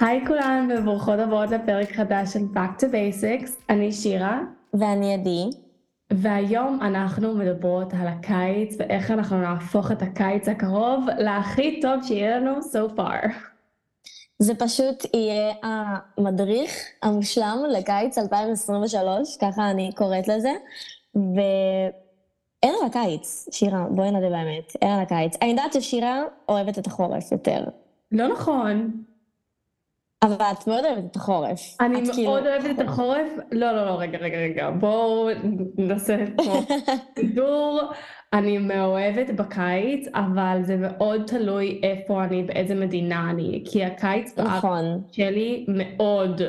היי כולן וברוכות הבאות לפרק חדש של Back to Basics, אני שירה. ואני עדי. והיום אנחנו מדברות על הקיץ ואיך אנחנו נהפוך את הקיץ הקרוב להכי טוב שיהיה לנו so far. זה פשוט יהיה המדריך המושלם לקיץ 2023, ככה אני קוראת לזה, ואין על הקיץ, שירה, בואי נדע באמת, אין על הקיץ. אני יודעת ששירה אוהבת את החורף יותר. לא נכון. אבל את מאוד אוהבת את החורף. אני מאוד כאילו... אוהבת את החורף. לא, לא, לא, רגע, רגע, רגע. בואו נעשה פה סידור. אני מאוהבת בקיץ, אבל זה מאוד תלוי איפה אני, באיזה מדינה אני. כי הקיץ נכון. שלי מאוד,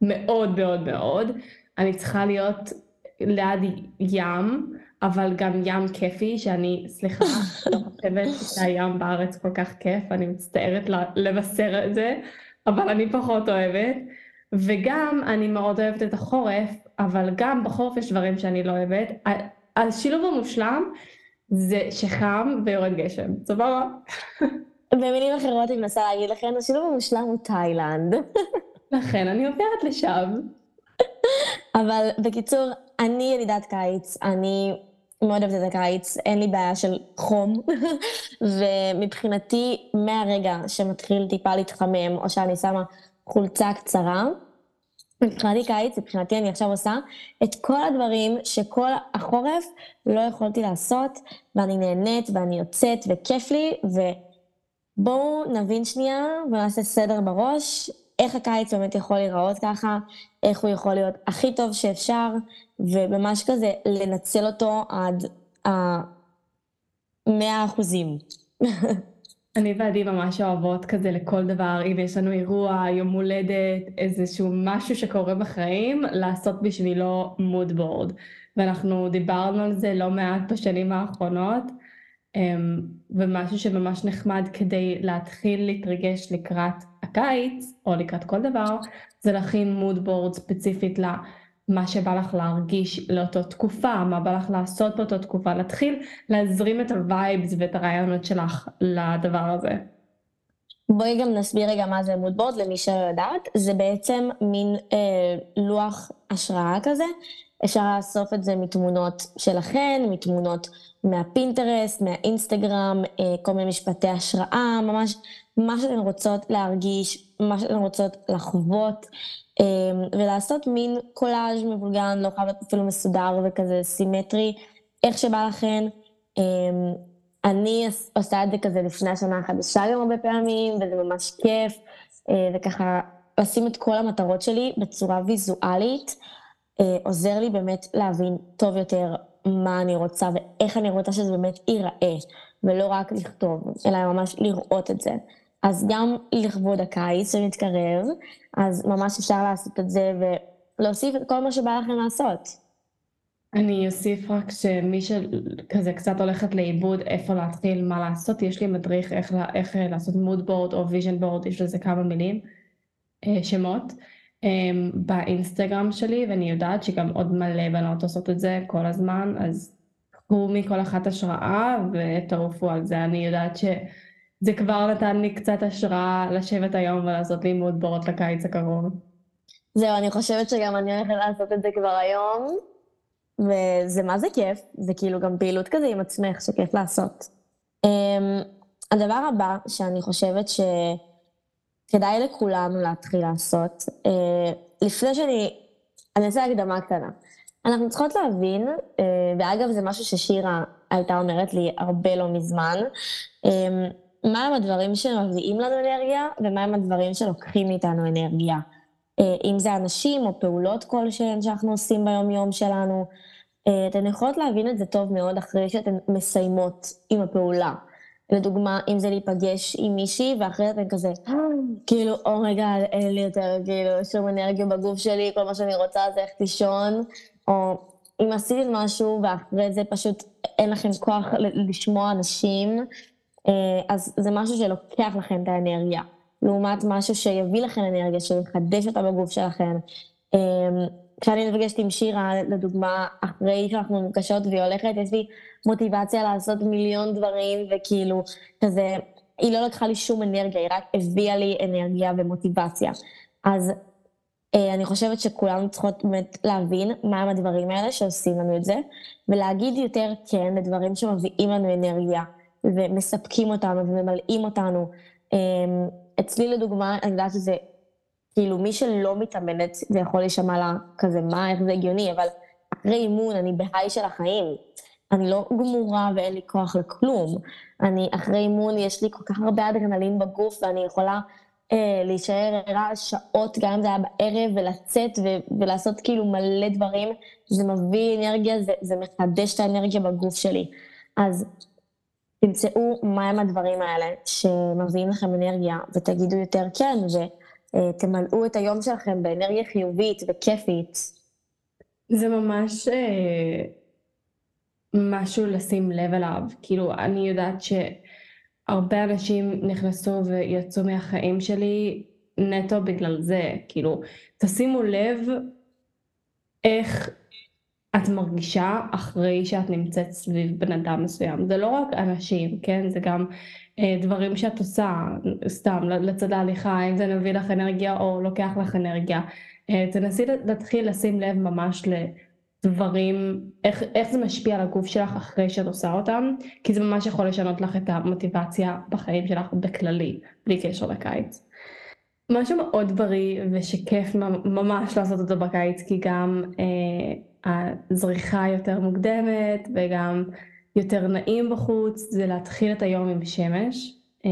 מאוד מאוד מאוד. אני צריכה להיות ליד ים, אבל גם ים כיפי, שאני, סליחה, לא חושבת שהים בארץ כל כך כיף, אני מצטערת לבשר את זה. אבל אני פחות אוהבת. וגם אני מאוד אוהבת את החורף, אבל גם בחורף יש דברים שאני לא אוהבת. השילוב המושלם זה שחם ויורד גשם, סבבה? במילים אחרות אני מנסה להגיד לכם, השילוב המושלם הוא תאילנד. לכן אני עוברת לשם. אבל בקיצור, אני ילידת קיץ, אני מאוד אוהבת את הקיץ, אין לי בעיה של חום, ומבחינתי, מהרגע שמתחיל טיפה להתחמם, או שאני שמה חולצה קצרה, מבחינתי קיץ, מבחינתי אני עכשיו עושה את כל הדברים שכל החורף לא יכולתי לעשות, ואני נהנית ואני יוצאת וכיף לי, ובואו נבין שנייה ונעשה סדר בראש, איך הקיץ באמת יכול להיראות ככה, איך הוא יכול להיות הכי טוב שאפשר, וממש כזה לנצל אותו עד המאה אחוזים. אני ועדי ממש אוהבות כזה לכל דבר, אם יש לנו אירוע, יום הולדת, איזשהו משהו שקורה בחיים, לעשות בשבילו מוד בורד. ואנחנו דיברנו על זה לא מעט בשנים האחרונות, אמ, ומשהו שממש נחמד כדי להתחיל להתרגש לקראת הקיץ, או לקראת כל דבר, זה להכין mood board ספציפית למה שבא לך להרגיש לאותו תקופה, מה בא לך לעשות באותו תקופה, להתחיל להזרים את ה vibes ואת הרעיונות שלך לדבר הזה. בואי גם נסביר רגע מה זה mood board למי שלא יודעת, זה בעצם מין אה, לוח השראה כזה, אפשר לאסוף את זה מתמונות שלכן, מתמונות מהפינטרסט, מהאינסטגרם, אה, כל מיני משפטי השראה, ממש מה שאתן רוצות להרגיש, מה שאתן רוצות לחוות, אה, ולעשות מין קולאז' מבולגן, לא חייב אפילו מסודר וכזה סימטרי, איך שבא לכן. אה, אני עושה את זה כזה לפני השנה החדשה גם הרבה פעמים, וזה ממש כיף, וככה לשים את כל המטרות שלי בצורה ויזואלית, עוזר לי באמת להבין טוב יותר מה אני רוצה ואיך אני רוצה שזה באמת ייראה, ולא רק לכתוב, אלא ממש לראות את זה. אז גם לכבוד הקיץ שמתקרב, אז ממש אפשר לעשות את זה ולהוסיף את כל מה שבא לכם לעשות. אני אוסיף רק שמי שכזה קצת הולכת לאיבוד איפה להתחיל, מה לעשות, יש לי מדריך איך, איך לעשות mood board או vision board, יש לזה כמה מילים, אה, שמות. אמ, באינסטגרם שלי, ואני יודעת שגם עוד מלא בנות עושות את זה כל הזמן, אז קחו מכל אחת השראה ותעופו על זה. אני יודעת שזה כבר נתן לי קצת השראה לשבת היום ולעשות לימוד בורות לקיץ הקרוב. זהו, אני חושבת שגם אני הולכת לעשות את זה כבר היום, וזה מה זה כיף, זה כאילו גם פעילות כזה עם עצמך שכיף לעשות. Um, הדבר הבא שאני חושבת ש... כדאי לכולנו להתחיל לעשות. אה, לפני שאני, אני אעשה הקדמה קטנה. אנחנו צריכות להבין, אה, ואגב זה משהו ששירה הייתה אומרת לי הרבה לא מזמן, אה, מהם הדברים שמביאים לנו אנרגיה ומהם הדברים שלוקחים מאיתנו אנרגיה. אם זה אנשים או פעולות כלשהן שאנחנו עושים ביום-יום שלנו. אתן יכולות להבין את זה טוב מאוד אחרי שאתן מסיימות עם הפעולה. לדוגמה, אם זה להיפגש עם מישהי, ואחרי זה אתם כזה, כאילו, oh my god, oh אין לי יותר, כאילו, שום אנרגיה בגוף שלי, כל מה שאני רוצה זה ללכת לישון, או אם עשית משהו, ואחרי זה פשוט אין לכם כוח לשמוע אנשים, אה, אז זה משהו שלוקח לכם את האנרגיה. לעומת משהו שיביא לכם אנרגיה, שיחדש אותה בגוף שלכם. אה, כשאני נפגשת עם שירה, לדוגמה, אחרי שאנחנו נפגשות והיא הולכת, יש לי מוטיבציה לעשות מיליון דברים, וכאילו, כזה, והיא לא לקחה לי שום אנרגיה, היא רק הביאה לי אנרגיה ומוטיבציה. אז אה, אני חושבת שכולנו צריכות באמת להבין מהם הדברים האלה שעושים לנו את זה, ולהגיד יותר כן לדברים שמביאים לנו אנרגיה, ומספקים אותנו וממלאים אותנו. אה, אצלי לדוגמה, אני יודעת שזה, כאילו מי שלא מתאמנת, זה יכול להישמע לה כזה, מה, איך זה הגיוני, אבל אחרי אימון אני בהיי של החיים. אני לא גמורה ואין לי כוח לכלום. אני, אחרי אימון יש לי כל כך הרבה אדרנלין בגוף ואני יכולה אה, להישאר ערה שעות, גם אם זה היה בערב, ולצאת ו- ולעשות כאילו מלא דברים. זה מביא אנרגיה, זה, זה מחדש את האנרגיה בגוף שלי. אז תמצאו מהם הדברים האלה שמביאים לכם אנרגיה, ותגידו יותר כן, ותמלאו את היום שלכם באנרגיה חיובית וכיפית. זה ממש אה, משהו לשים לב אליו. כאילו, אני יודעת שהרבה אנשים נכנסו ויצאו מהחיים שלי נטו בגלל זה. כאילו, תשימו לב איך את מרגישה אחרי שאת נמצאת סביב בן אדם מסוים. זה לא רק אנשים, כן? זה גם אה, דברים שאת עושה, סתם, לצד ההליכה, אם זה מביא לך אנרגיה או לוקח לך אנרגיה. אה, תנסי להתחיל לשים לב ממש לדברים, איך, איך זה משפיע על הגוף שלך אחרי שאת עושה אותם, כי זה ממש יכול לשנות לך את המוטיבציה בחיים שלך בכללי, בלי קשר לקיץ. משהו מאוד בריא ושכיף ממש לעשות אותו בקיץ, כי גם אה, הזריחה יותר מוקדמת וגם יותר נעים בחוץ, זה להתחיל את היום עם שמש. אה,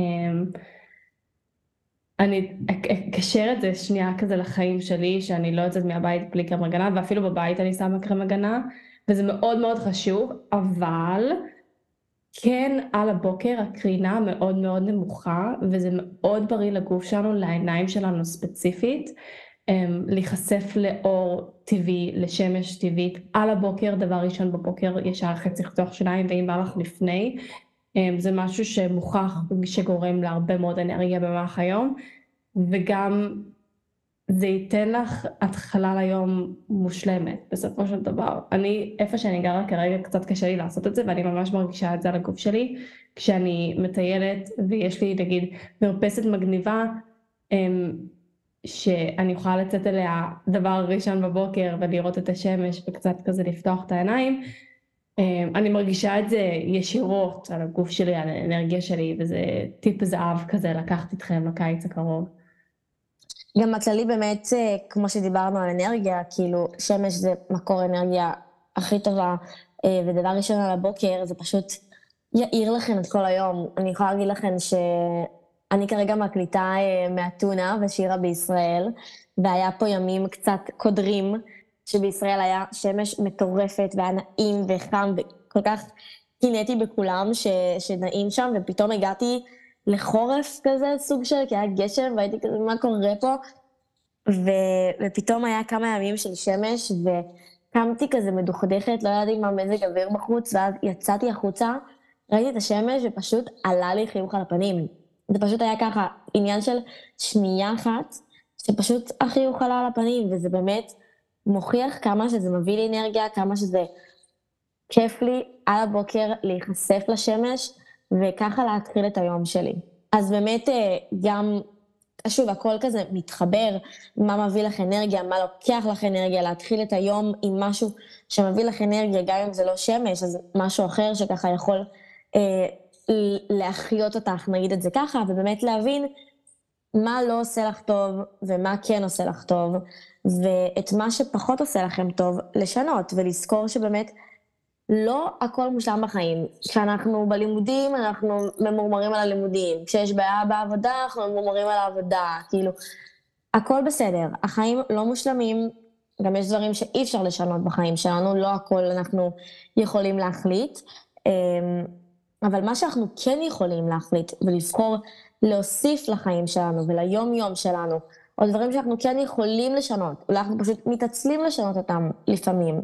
אני אקשר את זה שנייה כזה לחיים שלי, שאני לא יוצאת מהבית בלי קרם הגנה, ואפילו בבית אני שמה קרם הגנה, וזה מאוד מאוד חשוב, אבל כן על הבוקר הקרינה מאוד מאוד נמוכה, וזה מאוד בריא לגוף שלנו, לעיניים שלנו ספציפית, אמ, להיחשף לאור טבעי, לשמש טבעית, על הבוקר, דבר ראשון בבוקר ישר חצי לפתוח שיניים, ואם בא לך לפני, אמ, זה משהו שמוכח שגורם להרבה מאוד אנרגיה במהלך היום, וגם זה ייתן לך התחלה ליום מושלמת בסופו של דבר. אני, איפה שאני גרה כרגע קצת קשה לי לעשות את זה ואני ממש מרגישה את זה על הגוף שלי כשאני מטיילת ויש לי נגיד מרפסת מגניבה אמ, שאני יכולה לצאת אליה דבר ראשון בבוקר ולראות את השמש וקצת כזה לפתוח את העיניים אמ, אני מרגישה את זה ישירות על הגוף שלי, על האנרגיה שלי, וזה טיפ זהב כזה לקחת איתכם לקיץ הקרוב. גם הכללי באמת, אה, כמו שדיברנו על אנרגיה, כאילו, שמש זה מקור אנרגיה הכי טובה, אה, ודבר ראשון על הבוקר, זה פשוט יאיר לכם את כל היום. אני יכולה להגיד לכם שאני כרגע מקליטה אה, מאתונה ושירה בישראל, והיה פה ימים קצת קודרים. שבישראל היה שמש מטורפת והיה נעים וחם וכל כך קינאתי בכולם ש, שנעים שם, ופתאום הגעתי לחורף כזה, סוג של, כי היה גשם, והייתי כזה, מה קורה פה? ו, ופתאום היה כמה ימים של שמש, וקמתי כזה מדוכדכת, לא ידעתי מה מזג אוויר בחוץ, ואז יצאתי החוצה, ראיתי את השמש, ופשוט עלה לי חיוך על הפנים. זה פשוט היה ככה, עניין של שנייה אחת, שפשוט החיוך עלה על הפנים, וזה באמת... מוכיח כמה שזה מביא לי אנרגיה, כמה שזה כיף לי על הבוקר להיחשף לשמש, וככה להתחיל את היום שלי. אז באמת אה, גם, שוב, הכל כזה מתחבר, מה מביא לך אנרגיה, מה לוקח לך אנרגיה, להתחיל את היום עם משהו שמביא לך אנרגיה, גם אם זה לא שמש, אז משהו אחר שככה יכול אה, להחיות אותך, נגיד את זה ככה, ובאמת להבין מה לא עושה לך טוב ומה כן עושה לך טוב, ואת מה שפחות עושה לכם טוב, לשנות, ולזכור שבאמת לא הכל מושלם בחיים. כשאנחנו בלימודים, אנחנו ממורמרים על הלימודים. כשיש בעיה בעבודה, אנחנו ממורמרים על העבודה. כאילו, הכל בסדר. החיים לא מושלמים, גם יש דברים שאי אפשר לשנות בחיים שלנו, לא הכל אנחנו יכולים להחליט. אמ, אבל מה שאנחנו כן יכולים להחליט ולבחור להוסיף לחיים שלנו וליום-יום שלנו, או דברים שאנחנו כן יכולים לשנות, אולי אנחנו פשוט מתעצלים לשנות אותם לפעמים,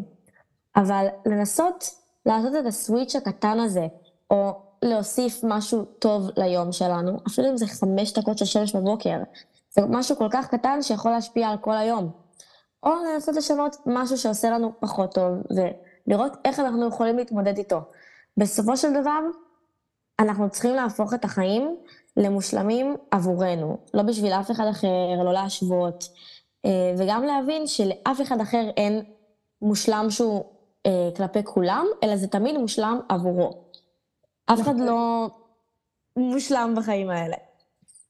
אבל לנסות לעשות את הסוויץ' הקטן הזה, או להוסיף משהו טוב ליום שלנו, אפילו אם זה חמש דקות של שמש בבוקר, זה משהו כל כך קטן שיכול להשפיע על כל היום. או לנסות לשנות משהו שעושה לנו פחות טוב, ולראות איך אנחנו יכולים להתמודד איתו. בסופו של דבר, אנחנו צריכים להפוך את החיים למושלמים עבורנו, לא בשביל אף אחד אחר, לא להשוות, אה, וגם להבין שלאף אחד אחר אין מושלם שהוא אה, כלפי כולם, אלא זה תמיד מושלם עבורו. אף אחד. לא מושלם בחיים האלה.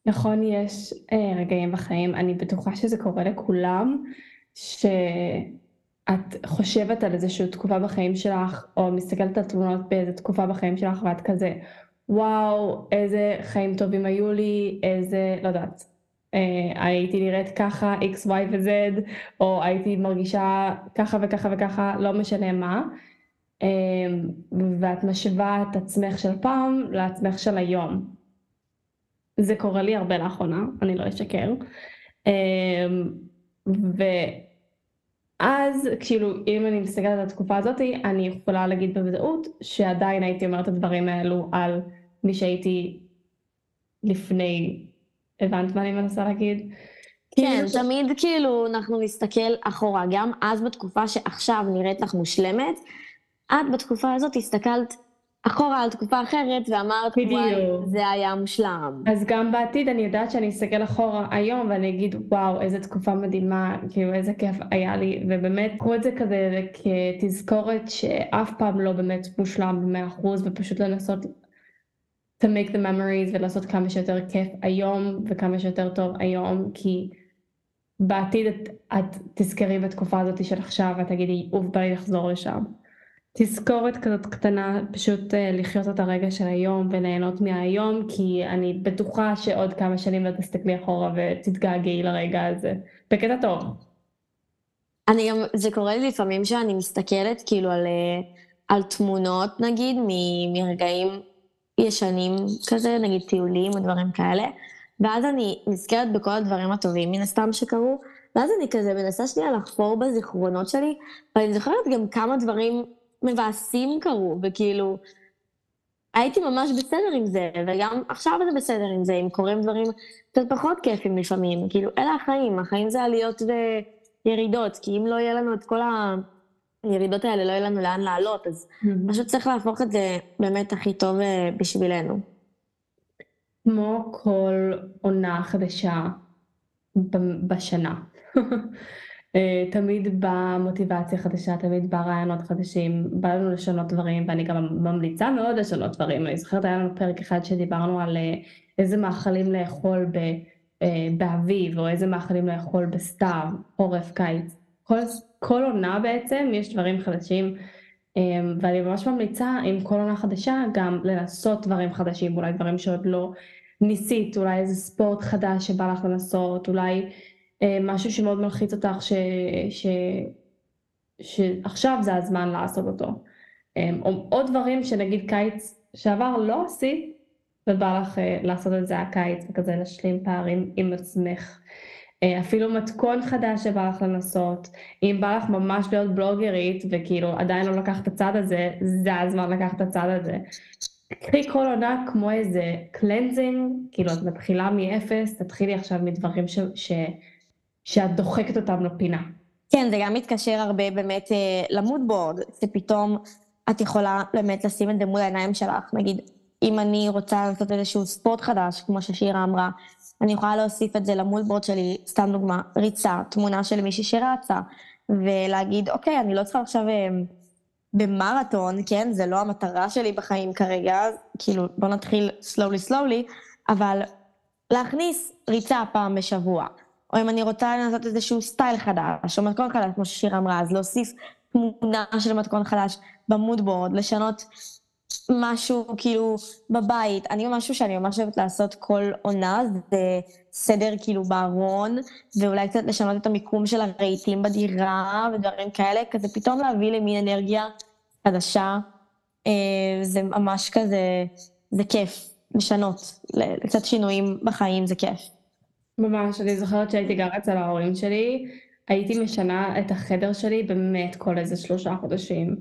נכון, יש אה, רגעים בחיים, אני בטוחה שזה קורה לכולם, שאת חושבת על איזושהי תקופה בחיים שלך, או מסתכלת על תמונות באיזו תקופה בחיים שלך, ואת כזה, וואו, איזה חיים טובים היו לי, איזה, לא יודעת, הייתי נראית ככה, X, Y ו-Z, או הייתי מרגישה ככה וככה וככה, לא משנה מה. אה, ואת משווה את עצמך של פעם לעצמך של היום. זה קורה לי הרבה לאחרונה, אני לא אשקר. אמ, ואז, כאילו, אם אני מסתכלת על התקופה הזאת, אני יכולה להגיד בוודאות שעדיין הייתי אומרת את הדברים האלו על מי שהייתי לפני, הבנת מה אני מנסה להגיד? כן, כאילו, תמיד כאילו אנחנו נסתכל אחורה, גם אז בתקופה שעכשיו נראית לך מושלמת, את בתקופה הזאת הסתכלת אחורה על תקופה אחרת ואמרת, וואי, בדיוק. זה היה מושלם. אז גם בעתיד אני יודעת שאני אסתכל אחורה היום ואני אגיד וואו איזה תקופה מדהימה כאילו איזה כיף היה לי ובאמת קחו את זה כזה כתזכורת שאף פעם לא באמת מושלם במאה אחוז ופשוט לנסות to make the memories ולעשות כמה שיותר כיף היום וכמה שיותר טוב היום כי בעתיד את, את תזכרי בתקופה הזאת של עכשיו ואת תגידי אוף בא לי לחזור לשם. תזכורת כזאת קטנה, פשוט אה, לחיות את הרגע של היום וליהנות מהיום, כי אני בטוחה שעוד כמה שנים לא תסתכלי אחורה ותתגעגעי לרגע הזה. בקטע טוב. אני גם, זה קורה לי לפעמים שאני מסתכלת כאילו על, אה, על תמונות נגיד מרגעים ישנים כזה, נגיד טיולים או דברים כאלה, ואז אני נזכרת בכל הדברים הטובים מן הסתם שקרו, ואז אני כזה מנסה שנייה לחפור בזיכרונות שלי, ואני זוכרת גם כמה דברים מבאסים קרו, וכאילו, הייתי ממש בסדר עם זה, וגם עכשיו זה בסדר עם זה, אם קורים דברים קצת פחות כיפים לפעמים, כאילו, אלה החיים, החיים זה עליות וירידות, כי אם לא יהיה לנו את כל הירידות האלה, לא יהיה לנו לאן לעלות, אז פשוט צריך להפוך את זה באמת הכי טוב אה, בשבילנו. כמו כל עונה חדשה בשנה. אה, תמיד באה מוטיבציה חדשה, תמיד בא רעיונות חדשים, בא לנו לשנות דברים, ואני גם ממליצה מאוד לשנות דברים. אני זוכרת, היה לנו פרק אחד שדיברנו על אה, איזה מאכלים לאכול ב, באביב, או איזה מאכלים לאכול בסתיו, חורף, קיץ. כל, כל עונה בעצם יש דברים חדשים, ואני ממש ממליצה עם כל עונה חדשה גם לנסות דברים חדשים, אולי דברים שעוד לא ניסית, אולי איזה ספורט חדש שבא לך לנסות, אולי אה, משהו שמאוד מלחיץ אותך ש... ש... שעכשיו זה הזמן לעשות אותו. אה, או עוד דברים שנגיד קיץ שעבר לא עשית ובא לך אה, לעשות את זה הקיץ וכזה להשלים פערים עם עצמך. אפילו מתכון חדש שבא לך לנסות, אם בא לך ממש להיות בלוגרית וכאילו עדיין לא לקחת את הצד הזה, זה הזמן לקחת את הצד הזה. קחי כל עונה כמו איזה cleansing, כאילו את מתחילה מאפס, תתחילי עכשיו מדברים ש... ש... שאת דוחקת אותם לפינה. כן, זה גם מתקשר הרבה באמת אה, ל mood board, שפתאום את יכולה באמת לשים את זה מול העיניים שלך. נגיד, אם אני רוצה לעשות איזשהו ספורט חדש, כמו ששירה אמרה, אני יכולה להוסיף את זה ל mood board שלי, סתם דוגמה, ריצה, תמונה של מישהי שרצה, ולהגיד, אוקיי, אני לא צריכה עכשיו אה, במרתון, כן? זה לא המטרה שלי בחיים כרגע, כאילו, בוא נתחיל slowly slowly, אבל להכניס ריצה פעם בשבוע. או אם אני רוצה לנסות איזשהו סטייל חדש, או מתכון חדש, כמו ששיר אמרה, אז להוסיף תמונה של מתכון חדש במודבורד, לשנות משהו כאילו בבית. אני משהו שאני ממש אוהבת לעשות כל עונה, זה סדר כאילו בארון, ואולי קצת לשנות את המיקום של הרהיטים בדירה ודברים כאלה, כזה פתאום להביא למין אנרגיה חדשה. אה, זה ממש כזה, זה כיף לשנות, קצת שינויים בחיים זה כיף. ממש, אני זוכרת שהייתי גרה אצל ההורים שלי, הייתי משנה את החדר שלי באמת כל איזה שלושה חודשים,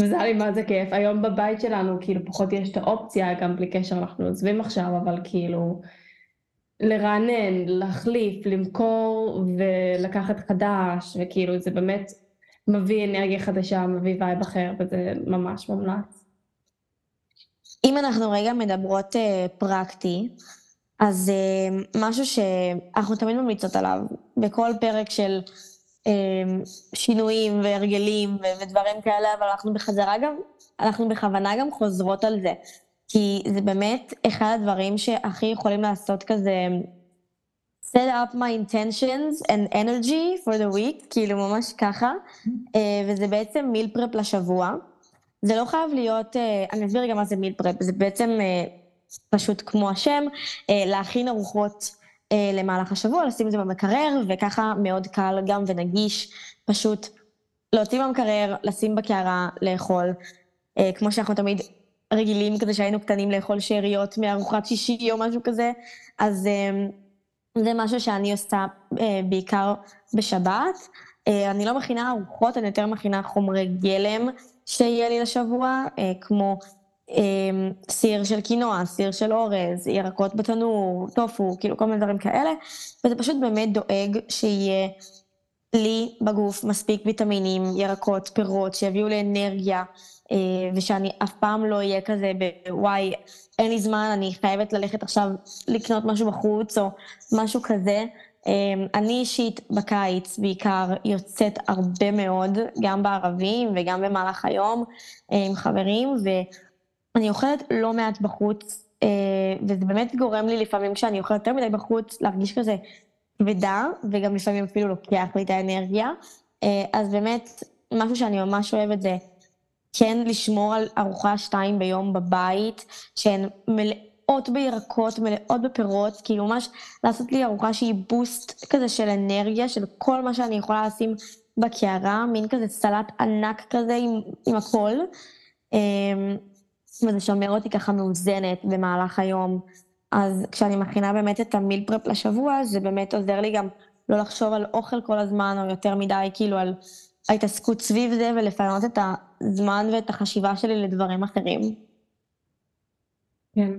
וזה היה לי מה זה כיף. היום בבית שלנו כאילו פחות יש את האופציה, גם בלי קשר אנחנו עוזבים עכשיו, אבל כאילו לרענן, להחליף, למכור ולקחת חדש, וכאילו זה באמת מביא אנרגיה חדשה, מביא וייב אחר, וזה ממש מומלץ. אם אנחנו רגע מדברות uh, פרקטי, אז אה, משהו שאנחנו תמיד ממליצות עליו, בכל פרק של אה, שינויים והרגלים ודברים כאלה, אבל אנחנו בחזרה גם, אנחנו בכוונה גם חוזרות על זה. כי זה באמת אחד הדברים שהכי יכולים לעשות כזה, set up my intentions and energy for the week, כאילו ממש ככה, אה, וזה בעצם מיל פרפ לשבוע. זה לא חייב להיות, אה, אני אסביר גם מה זה מיל פרפ, זה בעצם אה, פשוט כמו השם, להכין ארוחות למהלך השבוע, לשים את זה במקרר, וככה מאוד קל גם ונגיש, פשוט להוציא במקרר, לשים בקערה, לאכול. כמו שאנחנו תמיד רגילים כזה שהיינו קטנים לאכול שאריות מארוחת שישי או משהו כזה, אז זה משהו שאני עושה אה, בעיקר בשבת. אה, אני לא מכינה ארוחות, אני יותר מכינה חומרי גלם שיהיה לי לשבוע, אה, כמו סיר של קינוע, סיר של אורז, ירקות בתנור, טופו, כאילו כל מיני דברים כאלה, וזה פשוט באמת דואג שיהיה לי בגוף מספיק ויטמינים, ירקות, פירות, שיביאו לי אנרגיה, ושאני אף פעם לא אהיה כזה בוואי, אין לי זמן, אני חייבת ללכת עכשיו לקנות משהו בחוץ או משהו כזה. אמ, אני אישית בקיץ בעיקר יוצאת הרבה מאוד, גם בערבים וגם במהלך היום עם חברים, ואני אוכלת לא מעט בחוץ, אה, וזה באמת גורם לי לפעמים כשאני אוכלת יותר מדי בחוץ להרגיש כזה כבדה, וגם לפעמים אפילו לוקח לי את האנרגיה. אה, אז באמת, משהו שאני ממש אוהבת זה כן לשמור על ארוחה שתיים ביום בבית, שהן מלאות בירקות, מלאות בפירות, כאילו ממש לעשות לי ארוחה שהיא בוסט כזה של אנרגיה, של כל מה שאני יכולה לשים בקערה, מין כזה סלט ענק כזה עם, עם הכל. וזה שומר אותי ככה מאוזנת במהלך היום. אז כשאני מכינה באמת את המיל פרפ לשבוע, זה באמת עוזר לי גם לא לחשוב על אוכל כל הזמן, או יותר מדי כאילו על ההתעסקות סביב זה ולפנות את הזמן ואת החשיבה שלי לדברים אחרים. כן.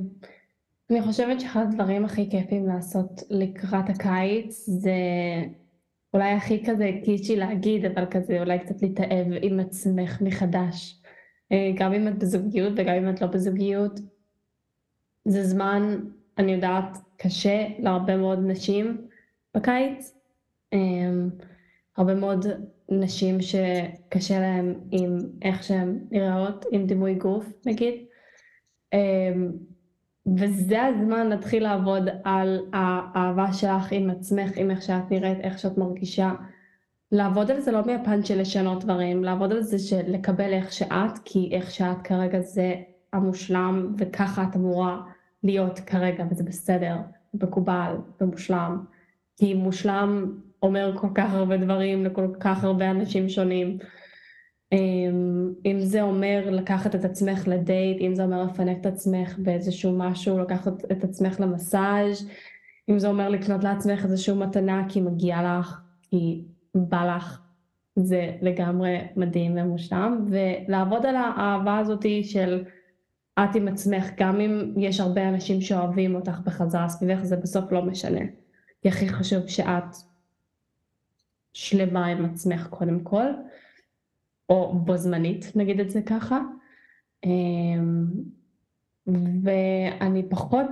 אני חושבת שאחד הדברים הכי כיפים לעשות לקראת הקיץ זה אולי הכי כזה קיצ'י להגיד, אבל כזה אולי קצת להתאהב עם עצמך מחדש. אה, גם אם את בזוגיות וגם אם את לא בזוגיות. זה זמן, אני יודעת, קשה להרבה מאוד נשים בקיץ. אה, הרבה מאוד נשים שקשה להן עם איך שהן נראות, עם דימוי גוף נגיד. אמ, וזה הזמן להתחיל לעבוד על האהבה שלך עם עצמך, עם איך שאת נראית, איך שאת מרגישה. לעבוד על זה לא מהפן של לשנות דברים, לעבוד על זה של לקבל איך שאת, כי איך שאת כרגע זה המושלם, וככה את אמורה להיות כרגע, וזה בסדר, מקובל ומושלם. כי מושלם אומר כל כך הרבה דברים לכל כך הרבה אנשים שונים. אמ, אם זה אומר לקחת את עצמך לדייט, אם זה אומר לפנק את עצמך באיזשהו משהו, לקחת את עצמך למסאז', אם זה אומר לקנות לעצמך איזושהי מתנה כי מגיע לך, כי בא לך, זה לגמרי מדהים ומושלם, ולעבוד על האהבה הזאתי של את עם עצמך, גם אם יש הרבה אנשים שאוהבים אותך בחזרה סביבך, זה בסוף לא משנה. כי הכי חשוב שאת שלמה עם עצמך קודם כל, או בו זמנית, נגיד את זה ככה. אמ, ואני פחות,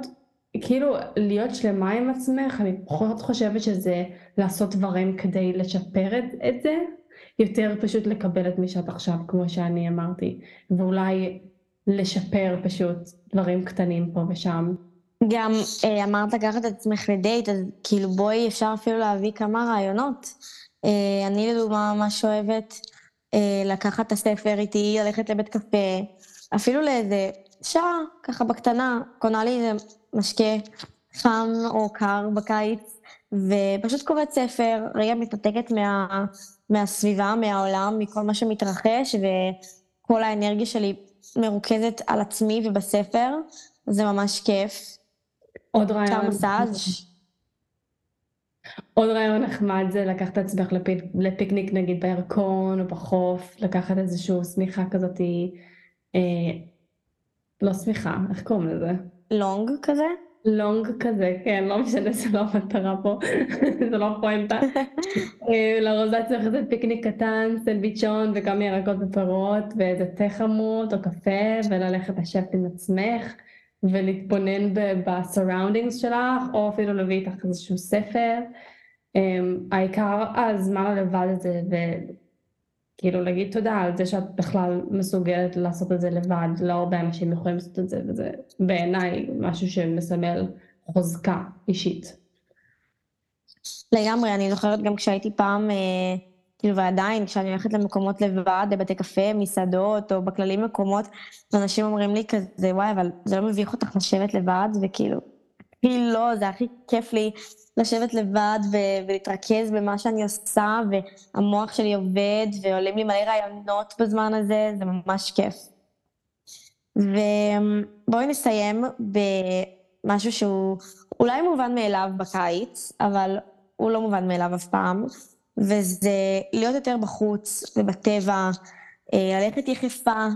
כאילו להיות שלמה עם עצמך, אני פחות חושבת שזה לעשות דברים כדי לשפר את, את זה, יותר פשוט לקבל את מי שאת עכשיו, כמו שאני אמרתי, ואולי לשפר פשוט דברים קטנים פה ושם. גם אה, אמרת לקחת את עצמך לדייט, אז כאילו בואי אפשר אפילו להביא כמה רעיונות. אה, אני לדוגמה ממש אוהבת אה, לקחת את הספר איתי, ללכת לבית קפה, אפילו לאיזה שעה, ככה בקטנה, קונה לי איזה משקה חם או קר בקיץ, ופשוט קוראת ספר, רגע מתנתקת מה, מהסביבה, מהעולם, מכל מה שמתרחש, וכל האנרגיה שלי מרוכזת על עצמי ובספר, זה ממש כיף. עוד רעיון. מסאז'. עוד רעיון נחמד זה לקחת את עצמך לפיק, לפיקניק נגיד בירקון או בחוף, לקחת איזשהו שמיכה כזאתי, אה, לא שמיכה, איך קוראים לזה? לונג כזה? לונג כזה, כן, לא משנה, זה לא המטרה פה, זה לא הפואנטה. אה, לארוז לעצמך איזה פיקניק קטן, סנדוויצ'ון וגם ירקות ופירות, ואיזה תה חמוד או קפה, וללכת לשבת עם עצמך. ולהתבונן ב-surroundings שלך, או אפילו להביא איתך איזשהו ספר. אמ, העיקר הזמן הלבד הזה, וכאילו להגיד תודה על זה שאת בכלל מסוגלת לעשות את זה לבד, לא הרבה אנשים יכולים לעשות את זה, וזה בעיניי משהו שמסמל חוזקה אישית. לגמרי, אני זוכרת גם כשהייתי פעם, אה, כאילו ועדיין, כשאני הולכת למקומות לבד, לבתי קפה, מסעדות, או בכללים מקומות, ואנשים אומרים לי כזה, וואי, אבל זה לא מביך אותך לשבת לבד, וכאילו, הכי לא, זה הכי כיף לי לשבת לבד ו- ולהתרכז במה שאני עושה, והמוח שלי עובד, ועולים לי מלא רעיונות בזמן הזה, זה ממש כיף. ובואי נסיים במשהו שהוא אולי מובן מאליו בקיץ, אבל הוא לא מובן מאליו אף פעם, וזה להיות יותר בחוץ ובטבע, אה, ללכת יחפה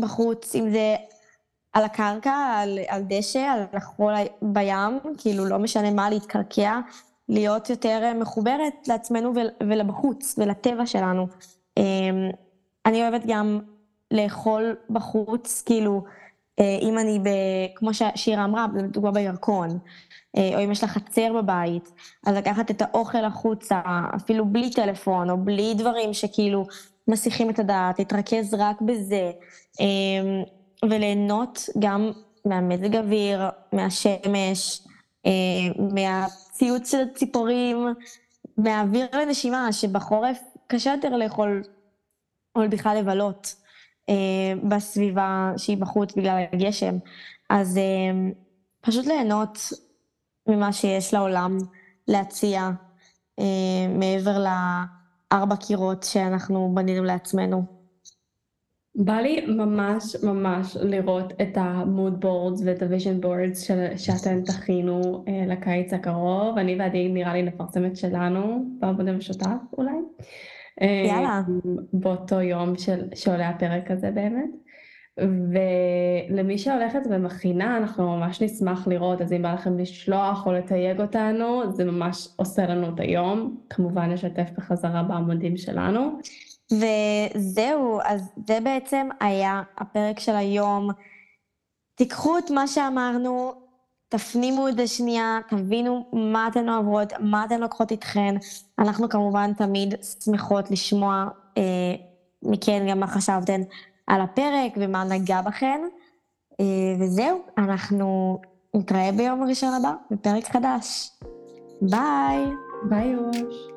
בחוץ, אם זה על הקרקע, על, על דשא, על לחפור בים, כאילו לא משנה מה, להתקרקע, להיות יותר מחוברת לעצמנו ולבחוץ ולטבע שלנו. אמ, אני אוהבת גם לאכול בחוץ, כאילו, אה, אם אני, ב, כמו ששירה אמרה, לדוגמה בירקון, אה, או אם יש לך חצר בבית, אז לקחת את האוכל החוצה, אפילו בלי טלפון, או בלי דברים שכאילו מסיחים את הדעת, להתרכז רק בזה. וליהנות גם מהמזג אוויר, מהשמש, אה, מהציוץ של הציפורים, מהאוויר לנשימה, שבחורף קשה יותר לאכול, או בכלל לבלות אה, בסביבה שהיא בחוץ בגלל הגשם. אז אה, פשוט ליהנות ממה שיש לעולם להציע, מעבר לארבע קירות שאנחנו בנינו לעצמנו. בא לי ממש ממש לראות את ה mood boards ואת ה vision boards שאתן תכינו אה, לקיץ הקרוב. אני ועדי נראה לי נפרסם את שלנו בעבוד המשותף אולי. אה, יאללה. באותו יום של, שעולה הפרק הזה באמת. ולמי שהולכת ומכינה, אנחנו ממש נשמח לראות, אז אם בא לכם לשלוח או לתייג אותנו, זה ממש עושה לנו את היום. כמובן נשתף בחזרה בעמודים שלנו. וזהו, אז זה בעצם היה הפרק של היום. תיקחו את מה שאמרנו, תפנימו את זה שנייה, תבינו מה אתן אוהבות, מה אתן לוקחות איתכן. אנחנו כמובן תמיד שמחות לשמוע אה, מכן גם מה חשבתן על הפרק ומה נגע בכן. אה, וזהו, אנחנו נתראה ביום ראשון הבא בפרק חדש. ביי. ביי יוש.